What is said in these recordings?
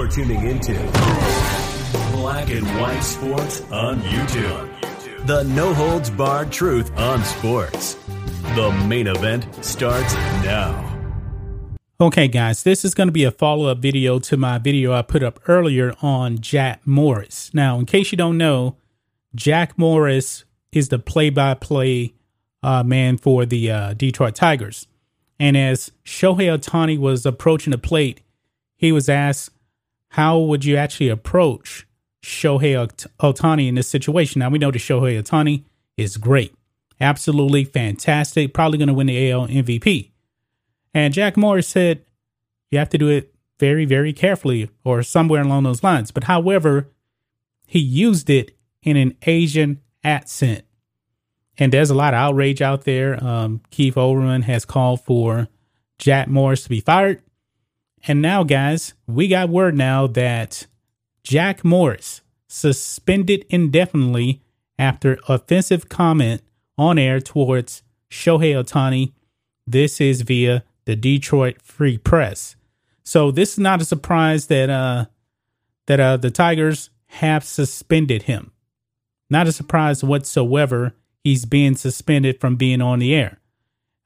You're tuning into Black and White Sports on YouTube. The no holds barred truth on sports. The main event starts now. Okay, guys, this is going to be a follow up video to my video I put up earlier on Jack Morris. Now, in case you don't know, Jack Morris is the play by play man for the uh, Detroit Tigers. And as Shohei Ohtani was approaching the plate, he was asked, How would you actually approach Shohei Ohtani in this situation? Now, we know that Shohei Ohtani is great, absolutely fantastic, probably going to win the AL MVP. And Jack Morris said, you have to do it very, very carefully or somewhere along those lines. But however, he used it in an Asian accent. And there's a lot of outrage out there. Um, Keith Olbermann has called for Jack Morris to be fired. And now, guys, we got word now that Jack Morris suspended indefinitely after offensive comment on air towards Shohei Ohtani. This is via the Detroit Free Press. So this is not a surprise that uh that uh the Tigers have suspended him. Not a surprise whatsoever. He's being suspended from being on the air.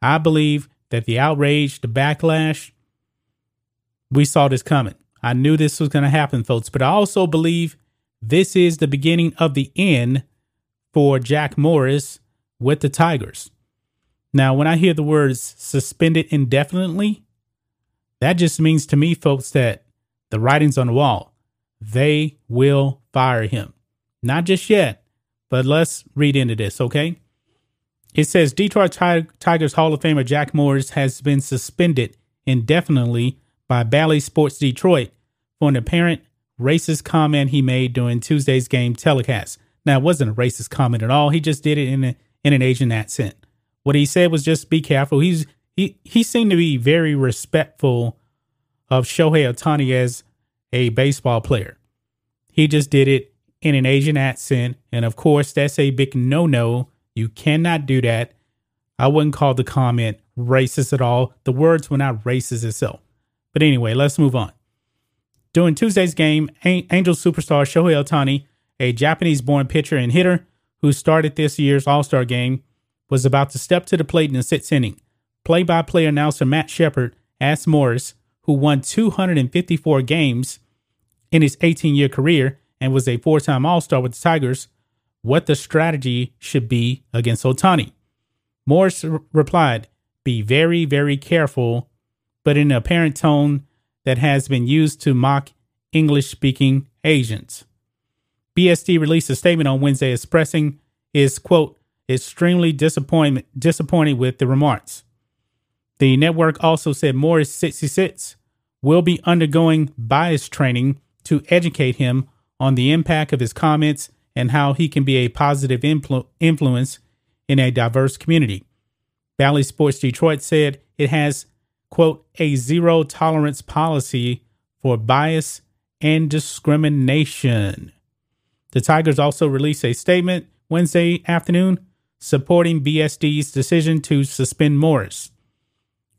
I believe that the outrage, the backlash, we saw this coming. I knew this was going to happen, folks, but I also believe this is the beginning of the end for Jack Morris with the Tigers. Now, when I hear the words suspended indefinitely, that just means to me, folks, that the writing's on the wall. They will fire him. Not just yet, but let's read into this, okay? It says Detroit Tigers Hall of Famer Jack Morris has been suspended indefinitely by Bally Sports Detroit for an apparent racist comment he made during Tuesday's game telecast. Now, it wasn't a racist comment at all. He just did it in, a, in an Asian accent. What he said was just be careful. He's he he seemed to be very respectful of Shohei Ohtani as a baseball player. He just did it in an Asian accent, and of course, that's a big no-no. You cannot do that. I wouldn't call the comment racist at all. The words were not racist itself. But anyway, let's move on. During Tuesday's game, Angel superstar Shohei Ohtani, a Japanese born pitcher and hitter who started this year's All Star game, was about to step to the plate in the sixth inning. Play by play announcer Matt Shepard asked Morris, who won 254 games in his 18 year career and was a four time All Star with the Tigers, what the strategy should be against Ohtani. Morris r- replied, Be very, very careful, but in an apparent tone that has been used to mock English speaking Asians. BSD released a statement on Wednesday expressing his quote extremely disappointment disappointed with the remarks. The network also said Morris 66 will be undergoing bias training to educate him on the impact of his comments and how he can be a positive influ- influence in a diverse community. Bally Sports Detroit said it has, quote, a zero tolerance policy for bias and discrimination. The Tigers also released a statement Wednesday afternoon supporting BSD's decision to suspend Morris.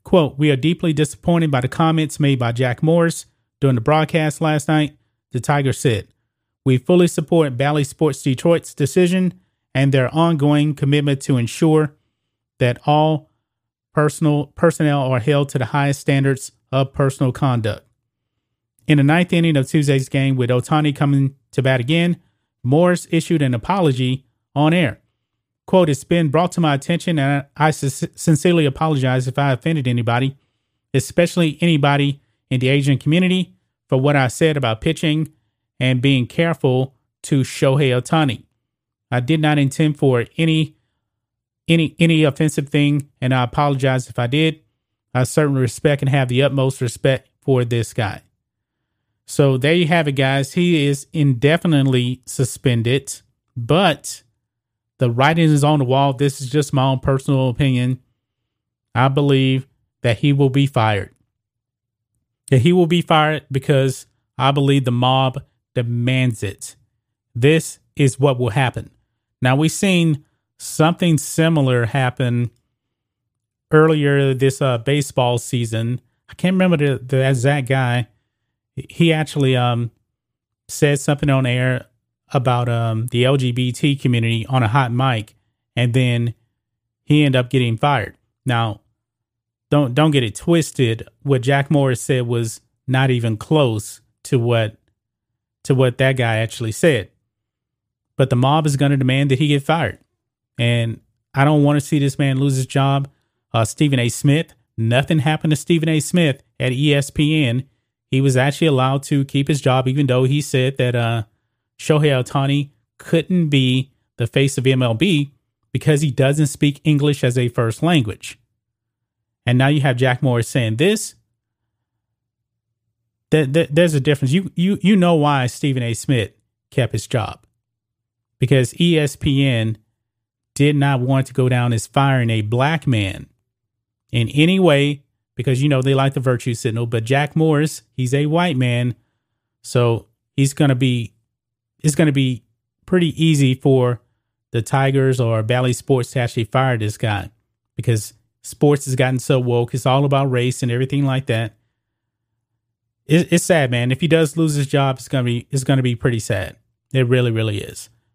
Quote, We are deeply disappointed by the comments made by Jack Morris during the broadcast last night, the Tiger said. We fully support Bally Sports Detroit's decision and their ongoing commitment to ensure that all personal personnel are held to the highest standards of personal conduct. In the ninth inning of Tuesday's game, with Ohtani coming to bat again, Morris issued an apology on air. Quote, it's been brought to my attention, and I sincerely apologize if I offended anybody, especially anybody in the Asian community, for what I said about pitching and being careful to Shohei Ohtani. I did not intend for any any any offensive thing, and I apologize if I did. I certainly respect and have the utmost respect for this guy. So there you have it, guys. He is indefinitely suspended, but the writing is on the wall. This is just my own personal opinion. I believe that he will be fired. That he will be fired because I believe the mob demands it. This is what will happen. Now we've seen something similar happened earlier this uh, baseball season. I can't remember the, the exact guy. he actually um said something on air about um the LGBT community on a hot mic, and then he ended up getting fired. Now, don't don't get it twisted. What Jack Morris said was not even close to what to what that guy actually said. But the mob is going to demand that he get fired, and I don't want to see this man lose his job. Uh, Stephen A. Smith, nothing happened to Stephen A. Smith at ESPN. He was actually allowed to keep his job, even though he said that uh, Shohei Ohtani couldn't be the face of MLB because he doesn't speak English as a first language. And now you have Jack Morris saying this. That, that there's a difference. You you you know why Stephen A. Smith kept his job because ESPN did not want to go down as firing a black man in any way because you know they like the virtue signal. But Jack Morris, he's a white man, so he's gonna be it's gonna be pretty easy for the Tigers or Bally Sports to actually fire this guy because sports has gotten so woke. It's all about race and everything like that. It, it's sad, man. If he does lose his job, it's gonna be it's gonna be pretty sad. It really, really is.